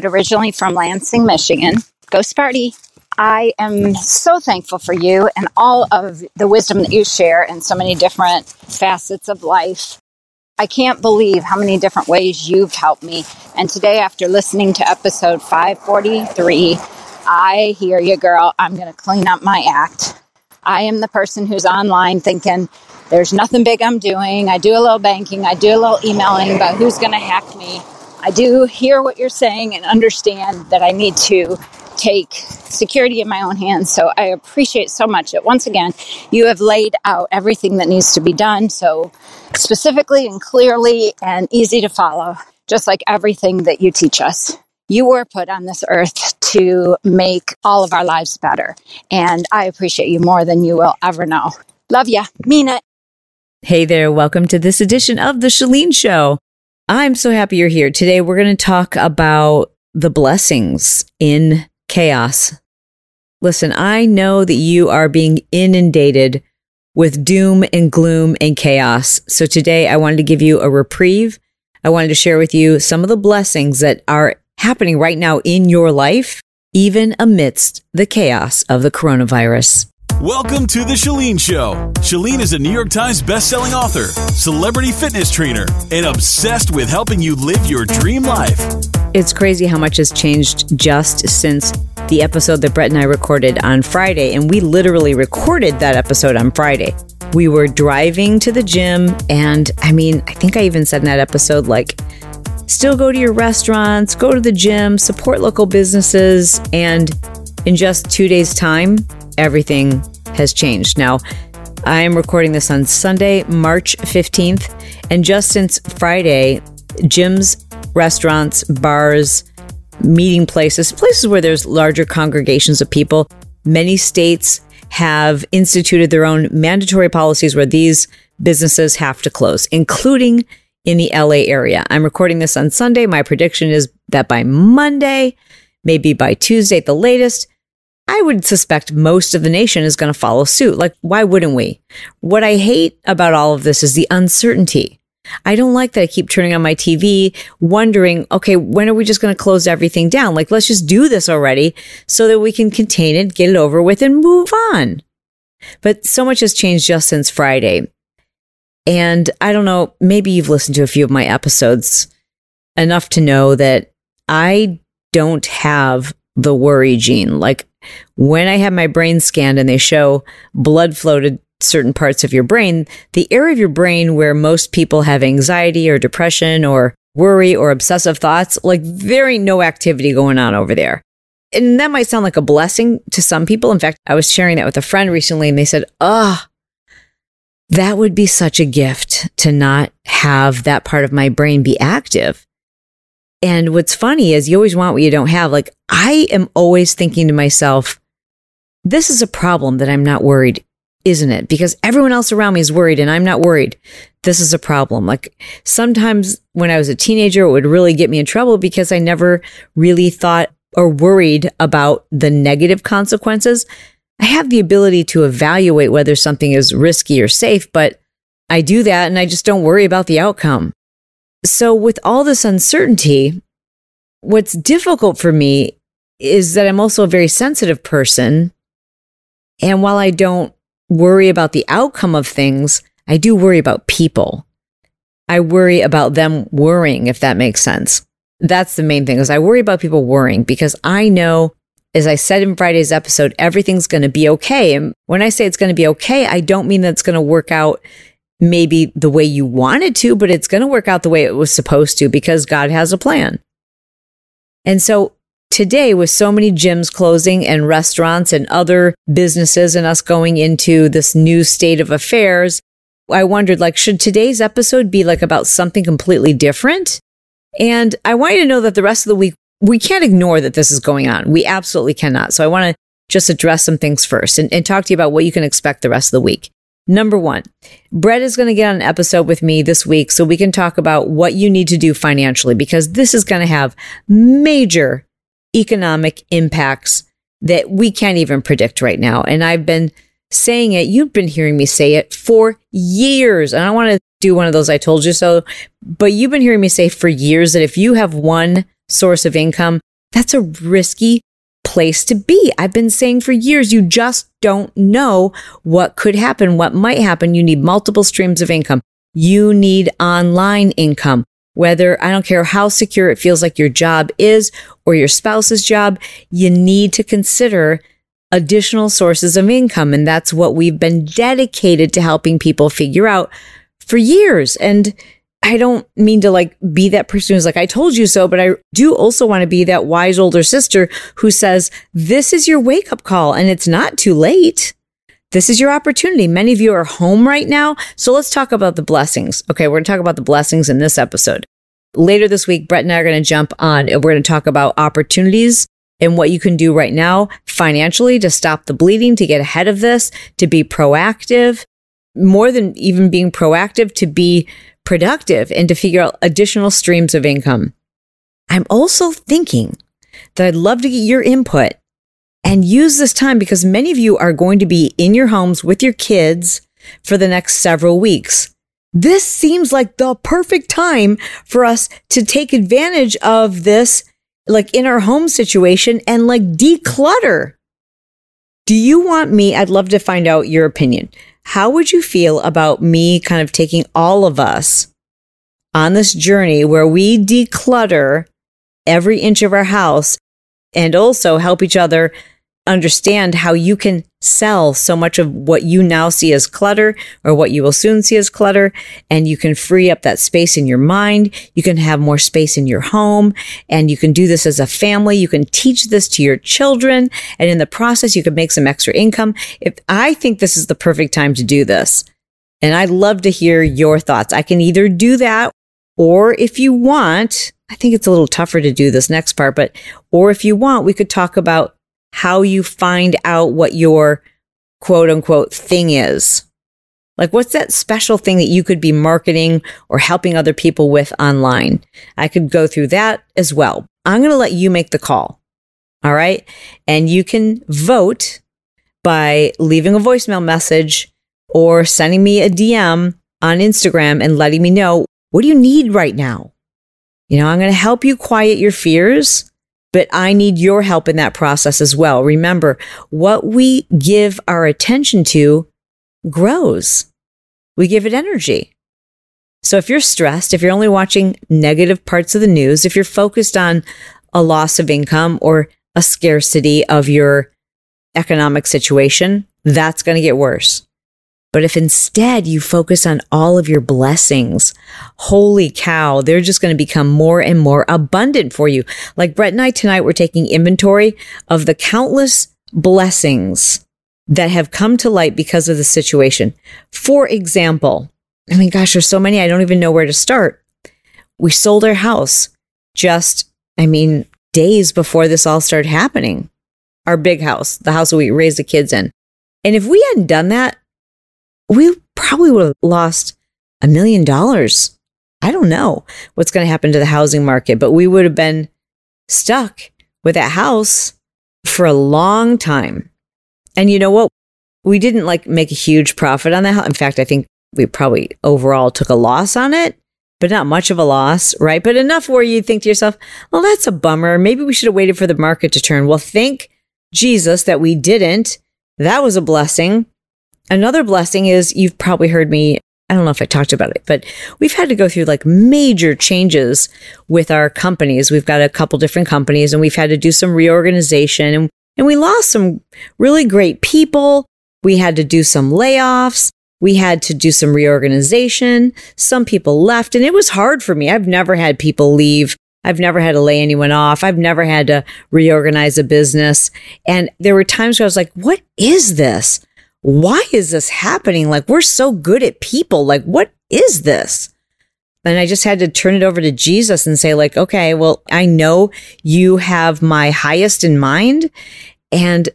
but originally from Lansing, Michigan. Go Sparty! I am so thankful for you and all of the wisdom that you share in so many different facets of life. I can't believe how many different ways you've helped me. And today, after listening to episode 543, I hear you, girl. I'm going to clean up my act. I am the person who's online thinking, there's nothing big I'm doing. I do a little banking, I do a little emailing, but who's going to hack me? I do hear what you're saying and understand that I need to take security in my own hands. So I appreciate so much that once again, you have laid out everything that needs to be done so specifically and clearly and easy to follow, just like everything that you teach us. You were put on this earth to make all of our lives better. And I appreciate you more than you will ever know. Love ya. Mean it. Hey there, welcome to this edition of The Chalene Show. I'm so happy you're here. Today, we're going to talk about the blessings in chaos. Listen, I know that you are being inundated with doom and gloom and chaos. So today, I wanted to give you a reprieve. I wanted to share with you some of the blessings that are happening right now in your life, even amidst the chaos of the coronavirus. Welcome to The Chalene Show. Chalene is a New York Times bestselling author, celebrity fitness trainer, and obsessed with helping you live your dream life. It's crazy how much has changed just since the episode that Brett and I recorded on Friday. And we literally recorded that episode on Friday. We were driving to the gym. And I mean, I think I even said in that episode, like, still go to your restaurants, go to the gym, support local businesses. And in just two days' time, everything has changed. Now, I am recording this on Sunday, March 15th. And just since Friday, gyms, restaurants, bars, meeting places, places where there's larger congregations of people, many states have instituted their own mandatory policies where these businesses have to close, including in the LA area. I'm recording this on Sunday. My prediction is that by Monday, maybe by Tuesday at the latest, I would suspect most of the nation is going to follow suit. Like, why wouldn't we? What I hate about all of this is the uncertainty. I don't like that I keep turning on my TV, wondering, okay, when are we just going to close everything down? Like, let's just do this already so that we can contain it, get it over with, and move on. But so much has changed just since Friday. And I don't know, maybe you've listened to a few of my episodes enough to know that I don't have the worry gene. Like when I have my brain scanned and they show blood flow to certain parts of your brain, the area of your brain where most people have anxiety or depression or worry or obsessive thoughts, like there ain't no activity going on over there. And that might sound like a blessing to some people. In fact, I was sharing that with a friend recently and they said, oh, that would be such a gift to not have that part of my brain be active. And what's funny is you always want what you don't have. Like I am always thinking to myself, this is a problem that I'm not worried, isn't it? Because everyone else around me is worried and I'm not worried. This is a problem. Like sometimes when I was a teenager, it would really get me in trouble because I never really thought or worried about the negative consequences. I have the ability to evaluate whether something is risky or safe, but I do that and I just don't worry about the outcome. So, with all this uncertainty, what's difficult for me is that I'm also a very sensitive person. And while I don't worry about the outcome of things, I do worry about people. I worry about them worrying, if that makes sense. That's the main thing is I worry about people worrying because I know, as I said in Friday's episode, everything's going to be okay. And when I say it's going to be okay, I don't mean that it's going to work out maybe the way you wanted to, but it's going to work out the way it was supposed to because God has a plan. And so today, with so many gyms closing and restaurants and other businesses and us going into this new state of affairs, I wondered like, should today's episode be like about something completely different? And I want you to know that the rest of the week, we can't ignore that this is going on. We absolutely cannot. So I want to just address some things first and, and talk to you about what you can expect the rest of the week. Number one, Brett is going to get on an episode with me this week so we can talk about what you need to do financially because this is going to have major economic impacts that we can't even predict right now. And I've been saying it, you've been hearing me say it for years. And I want to do one of those I told you so, but you've been hearing me say for years that if you have one source of income, that's a risky place to be. I've been saying for years, you just don't know what could happen, what might happen. You need multiple streams of income. You need online income. Whether I don't care how secure it feels like your job is or your spouse's job, you need to consider additional sources of income. And that's what we've been dedicated to helping people figure out for years. And I don't mean to like be that person who's like, I told you so, but I do also want to be that wise older sister who says, this is your wake up call and it's not too late. This is your opportunity. Many of you are home right now. So let's talk about the blessings. Okay. We're going to talk about the blessings in this episode. Later this week, Brett and I are going to jump on and we're going to talk about opportunities and what you can do right now financially to stop the bleeding, to get ahead of this, to be proactive, more than even being proactive, to be productive and to figure out additional streams of income. I'm also thinking that I'd love to get your input and use this time because many of you are going to be in your homes with your kids for the next several weeks. This seems like the perfect time for us to take advantage of this like in our home situation and like declutter. Do you want me? I'd love to find out your opinion. How would you feel about me kind of taking all of us on this journey where we declutter every inch of our house and also help each other understand how you can sell so much of what you now see as clutter or what you will soon see as clutter. And you can free up that space in your mind. You can have more space in your home and you can do this as a family. You can teach this to your children. And in the process, you can make some extra income. If I think this is the perfect time to do this. And I'd love to hear your thoughts. I can either do that or if you want, I think it's a little tougher to do this next part, but, or if you want, we could talk about how you find out what your quote unquote thing is. Like, what's that special thing that you could be marketing or helping other people with online? I could go through that as well. I'm going to let you make the call. All right. And you can vote by leaving a voicemail message or sending me a DM on Instagram and letting me know what do you need right now? You know, I'm going to help you quiet your fears but I need your help in that process as well. Remember, what we give our attention to grows. We give it energy. So if you're stressed, if you're only watching negative parts of the news, if you're focused on a loss of income or a scarcity of your economic situation, that's going to get worse. But if instead you focus on all of your blessings, holy cow, they're just going to become more and more abundant for you. Like Brett and I tonight, we're taking inventory of the countless blessings that have come to light because of the situation. For example, I mean, gosh, there's so many, I don't even know where to start. We sold our house just, I mean, days before this all started happening. Our big house, the house that we raised the kids in. And if we hadn't done that, we probably would have lost a million dollars. I don't know what's going to happen to the housing market, but we would have been stuck with that house for a long time. And you know what? We didn't like make a huge profit on that house. In fact, I think we probably overall took a loss on it, but not much of a loss, right? But enough where you think to yourself, well, that's a bummer. Maybe we should have waited for the market to turn. Well, thank Jesus that we didn't. That was a blessing. Another blessing is you've probably heard me I don't know if I talked about it, but we've had to go through like major changes with our companies. We've got a couple different companies and we've had to do some reorganization and, and we lost some really great people. We had to do some layoffs. We had to do some reorganization. Some people left and it was hard for me. I've never had people leave. I've never had to lay anyone off. I've never had to reorganize a business. And there were times where I was like, what is this? Why is this happening? Like, we're so good at people. Like, what is this? And I just had to turn it over to Jesus and say, like, okay, well, I know you have my highest in mind. And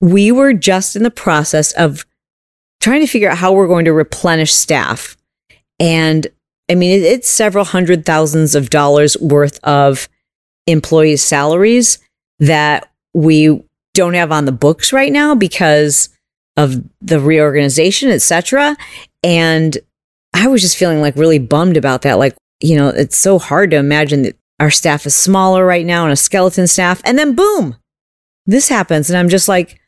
we were just in the process of trying to figure out how we're going to replenish staff. And I mean, it's several hundred thousands of dollars worth of employees' salaries that we don't have on the books right now because of the reorganization, etc. And I was just feeling like really bummed about that. Like, you know, it's so hard to imagine that our staff is smaller right now and a skeleton staff. And then boom, this happens. And I'm just like,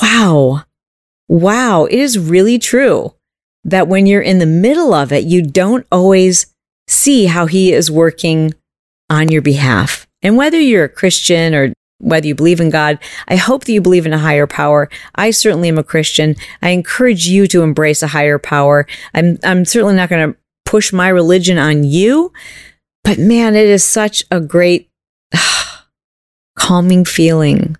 wow, wow, it is really true that when you're in the middle of it, you don't always see how he is working on your behalf. And whether you're a Christian or whether you believe in God, I hope that you believe in a higher power. I certainly am a Christian. I encourage you to embrace a higher power. I'm, I'm certainly not going to push my religion on you, but man, it is such a great calming feeling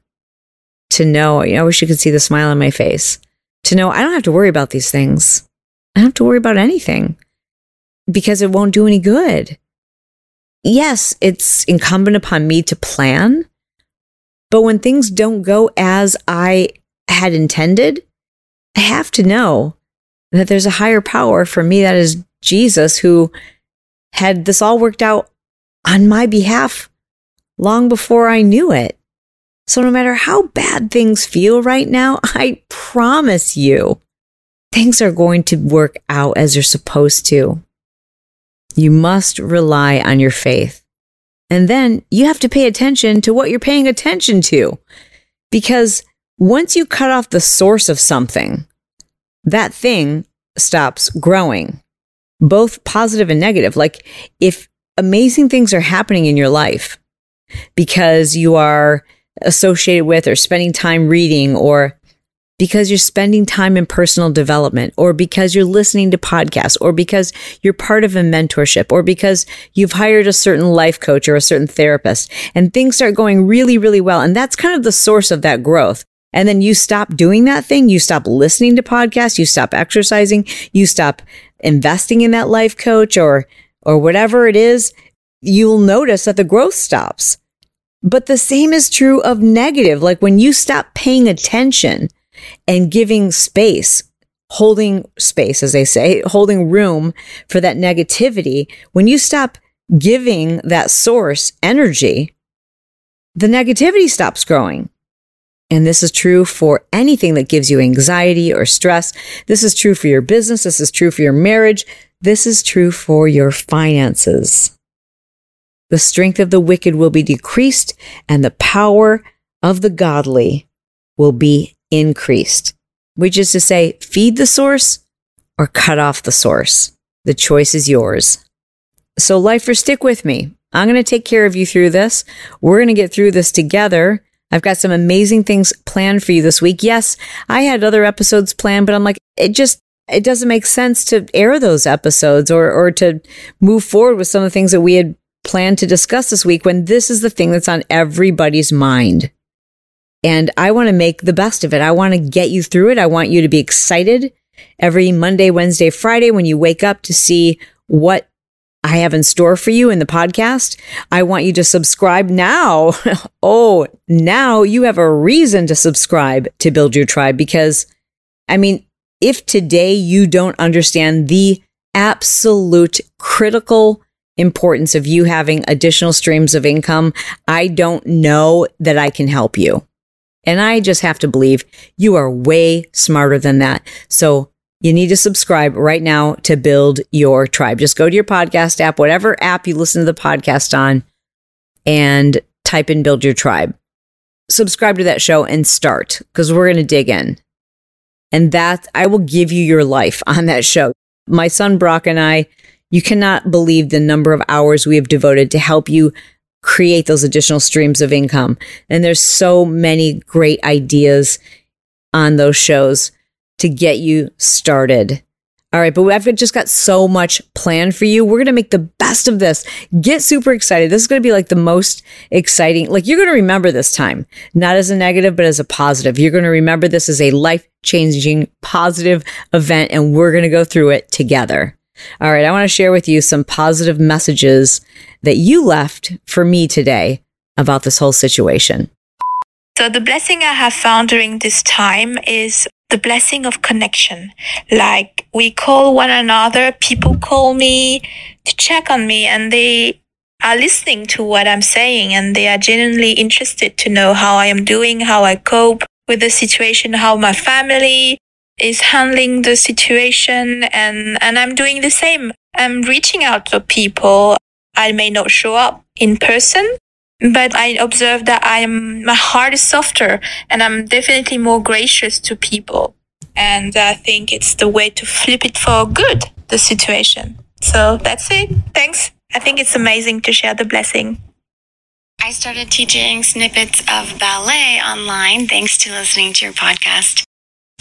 to know. I wish you could see the smile on my face to know I don't have to worry about these things. I don't have to worry about anything because it won't do any good. Yes, it's incumbent upon me to plan, but when things don't go as I had intended, I have to know that there's a higher power for me that is Jesus who had this all worked out on my behalf long before I knew it. So no matter how bad things feel right now, I promise you, things are going to work out as they're supposed to. You must rely on your faith. And then you have to pay attention to what you're paying attention to. Because once you cut off the source of something, that thing stops growing, both positive and negative. Like if amazing things are happening in your life because you are associated with or spending time reading or because you're spending time in personal development or because you're listening to podcasts or because you're part of a mentorship or because you've hired a certain life coach or a certain therapist and things start going really, really well. And that's kind of the source of that growth. And then you stop doing that thing. You stop listening to podcasts. You stop exercising. You stop investing in that life coach or, or whatever it is. You'll notice that the growth stops. But the same is true of negative. Like when you stop paying attention and giving space, holding space, as they say, holding room for that negativity, when you stop giving that source energy, the negativity stops growing. And this is true for anything that gives you anxiety or stress. This is true for your business. This is true for your marriage. This is true for your finances the strength of the wicked will be decreased, and the power of the godly will be increased. Which is to say, feed the source or cut off the source. The choice is yours. So, lifer, stick with me. I'm going to take care of you through this. We're going to get through this together. I've got some amazing things planned for you this week. Yes, I had other episodes planned, but I'm like, it just, it doesn't make sense to air those episodes or, or to move forward with some of the things that we had planned to discuss this week when this is the thing that's on everybody's mind. And I want to make the best of it. I want to get you through it. I want you to be excited every Monday, Wednesday, Friday when you wake up to see what I have in store for you in the podcast. I want you to subscribe now. oh, now you have a reason to subscribe to Build Your Tribe because, I mean, if today you don't understand the absolute critical importance of you having additional streams of income, I don't know that I can help you. And I just have to believe you are way smarter than that. So you need to subscribe right now to build your tribe. Just go to your podcast app, whatever app you listen to the podcast on, and type in build your tribe. Subscribe to that show and start because we're going to dig in. And that I will give you your life on that show My son Brock and I, you cannot believe the number of hours we have devoted to help you create those additional streams of income. And there's so many great ideas on those shows to get you started. All right, but I've just got so much planned for you. We're going to make the best of this. Get super excited. This is going to be like the most exciting. Like you're going to remember this time, not as a negative, but as a positive. You're going to remember this as a life changing, positive event, and we're going to go through it together. All right, I want to share with you some positive messages that you left for me today about this whole situation. So, the blessing I have found during this time is the blessing of connection. Like we call one another, people call me to check on me and they are listening to what I'm saying and they are genuinely interested to know how I am doing, how I cope with the situation, how my family is handling the situation and, and I'm doing the same. I'm reaching out to people. I may not show up in person, but I observe that I am, my heart is softer and I'm definitely more gracious to people. And I think it's the way to flip it for good, the situation. So that's it. Thanks. I think it's amazing to share the blessing. I started teaching snippets of ballet online thanks to listening to your podcast.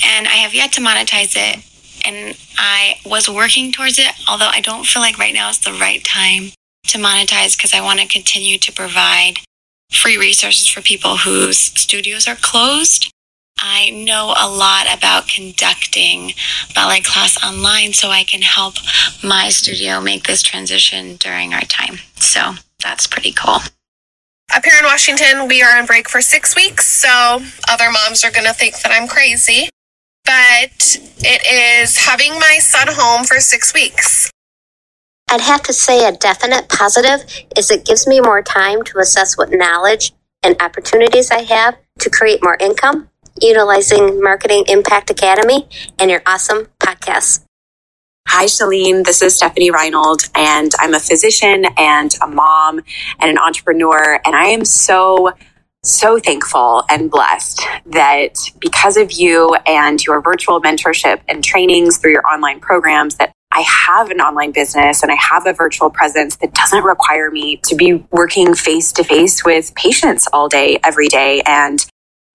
And I have yet to monetize it. And I was working towards it, although I don't feel like right now is the right time to monetize because I want to continue to provide free resources for people whose studios are closed. I know a lot about conducting ballet class online so I can help my studio make this transition during our time. So that's pretty cool. Up here in Washington, we are on break for six weeks, so other moms are going to think that I'm crazy. But it is having my son home for six weeks. I'd have to say a definite positive is it gives me more time to assess what knowledge and opportunities I have to create more income utilizing Marketing Impact Academy and your awesome podcast. Hi, Chalene. This is Stephanie Reinold, and I'm a physician and a mom and an entrepreneur. And I am so, so thankful and blessed that because of you and your virtual mentorship and trainings through your online programs that I have an online business and I have a virtual presence that doesn't require me to be working face to face with patients all day, every day. And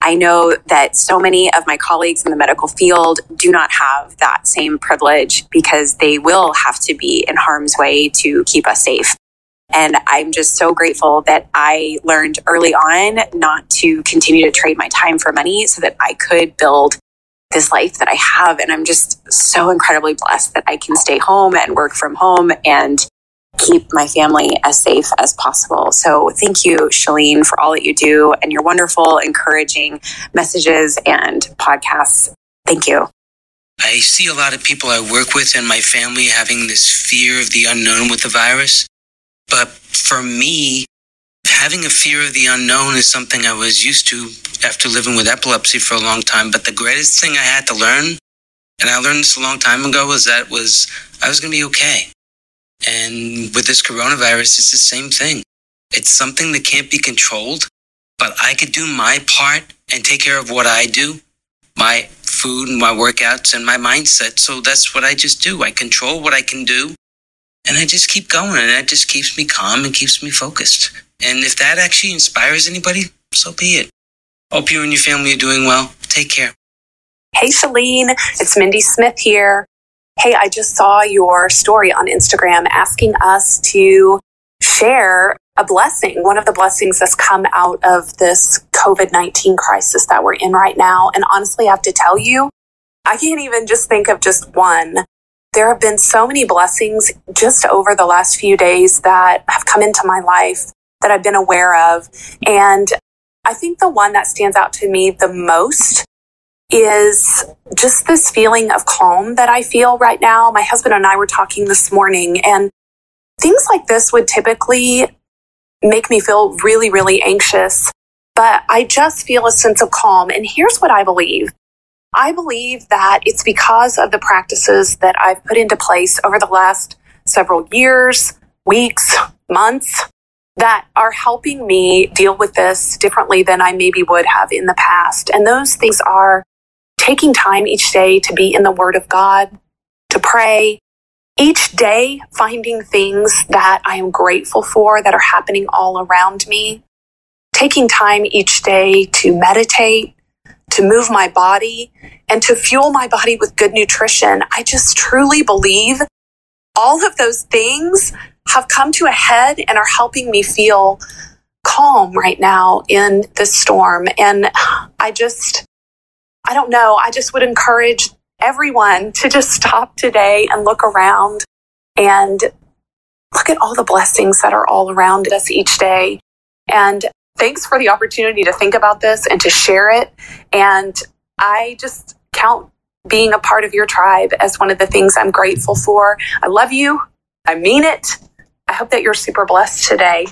I know that so many of my colleagues in the medical field do not have that same privilege because they will have to be in harm's way to keep us safe. And I'm just so grateful that I learned early on not to continue to trade my time for money so that I could build this life that I have. And I'm just so incredibly blessed that I can stay home and work from home and keep my family as safe as possible. So thank you, Chalene, for all that you do and your wonderful, encouraging messages and podcasts. Thank you. I see a lot of people I work with and my family having this fear of the unknown with the virus. But for me, having a fear of the unknown is something I was used to after living with epilepsy for a long time. But the greatest thing I had to learn, and I learned this a long time ago, was that was I was going to be okay. And with this coronavirus, it's the same thing. It's something that can't be controlled, but I could do my part and take care of what I do, my food and my workouts and my mindset. So that's what I just do. I control what I can do and I just keep going and that just keeps me calm and keeps me focused. And if that actually inspires anybody, so be it. Hope you and your family are doing well. Take care. Hey, Chalene, it's Mindy Smith here. Hey, I just saw your story on Instagram asking us to share a blessing, one of the blessings that's come out of this COVID 19 crisis that we're in right now. And honestly, I have to tell you, I can't even just think of just one. There have been so many blessings just over the last few days that have come into my life that I've been aware of. And I think the one that stands out to me the most is just this feeling of calm that I feel right now. My husband and I were talking this morning, and things like this would typically make me feel really, really anxious. But I just feel a sense of calm. And here's what I believe I believe that it's because of the practices that I've put into place over the last several years, weeks, months that are helping me deal with this differently than I maybe would have in the past. And those things are taking time each day to be in the Word of God, to pray, each day finding things that I am grateful for that are happening all around me, taking time each day to meditate, to move my body, and to fuel my body with good nutrition. I just truly believe all of those things have come to a head and are helping me feel calm right now in this storm. And I just, I don't know, I just would encourage everyone to just stop today and look around and look at all the blessings that are all around us each day. And thanks for the opportunity to think about this and to share it. And I just count being a part of your tribe as one of the things I'm grateful for. I love you. I mean it. I hope that you're super blessed today.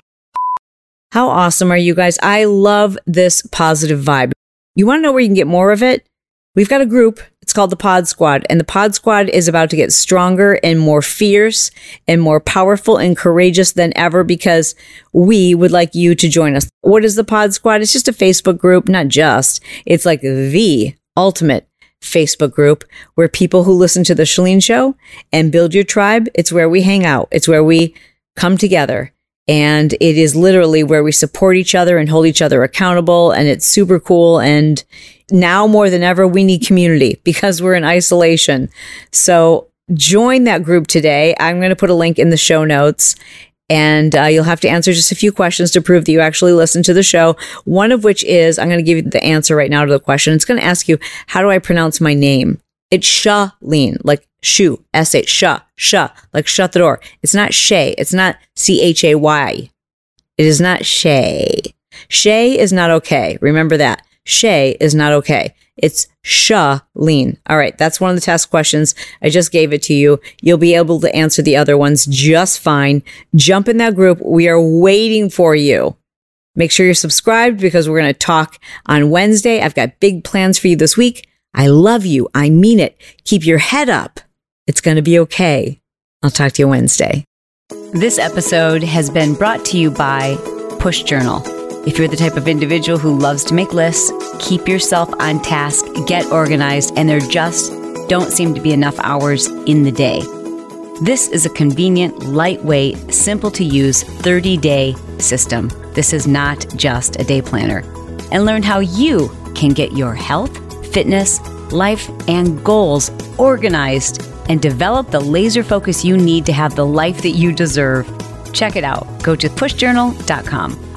How awesome are you guys? I love this positive vibe. You want to know where you can get more of it? We've got a group. It's called the Pod Squad, and the Pod Squad is about to get stronger and more fierce and more powerful and courageous than ever because we would like you to join us. What is the Pod Squad? It's just a Facebook group, not just. It's like the ultimate Facebook group where people who listen to the Chalene Show and build your tribe, it's where we hang out. It's where we come together and it is literally where we support each other and hold each other accountable. And it's super cool. And now more than ever, we need community because we're in isolation. So join that group today. I'm going to put a link in the show notes. And uh, you'll have to answer just a few questions to prove that you actually listened to the show. One of which is I'm going to give you the answer right now to the question. It's going to ask you, how do I pronounce my name? It's Shalene, like shoe, S H, sha, sha, like shut the door. It's not Shay. It's not C H A Y. It is not Shay. Shay is not okay. Remember that. Shay is not okay. It's Shalene. All right, that's one of the test questions. I just gave it to you. You'll be able to answer the other ones just fine. Jump in that group. We are waiting for you. Make sure you're subscribed because we're going to talk on Wednesday. I've got big plans for you this week. I love you. I mean it. Keep your head up. It's going to be okay. I'll talk to you Wednesday. This episode has been brought to you by Push Journal. If you're the type of individual who loves to make lists, keep yourself on task, get organized, and there just don't seem to be enough hours in the day. This is a convenient, lightweight, simple to use 30 day system. This is not just a day planner. And learn how you can get your health, fitness, life, and goals organized and develop the laser focus you need to have the life that you deserve. Check it out. Go to pushjournal.com.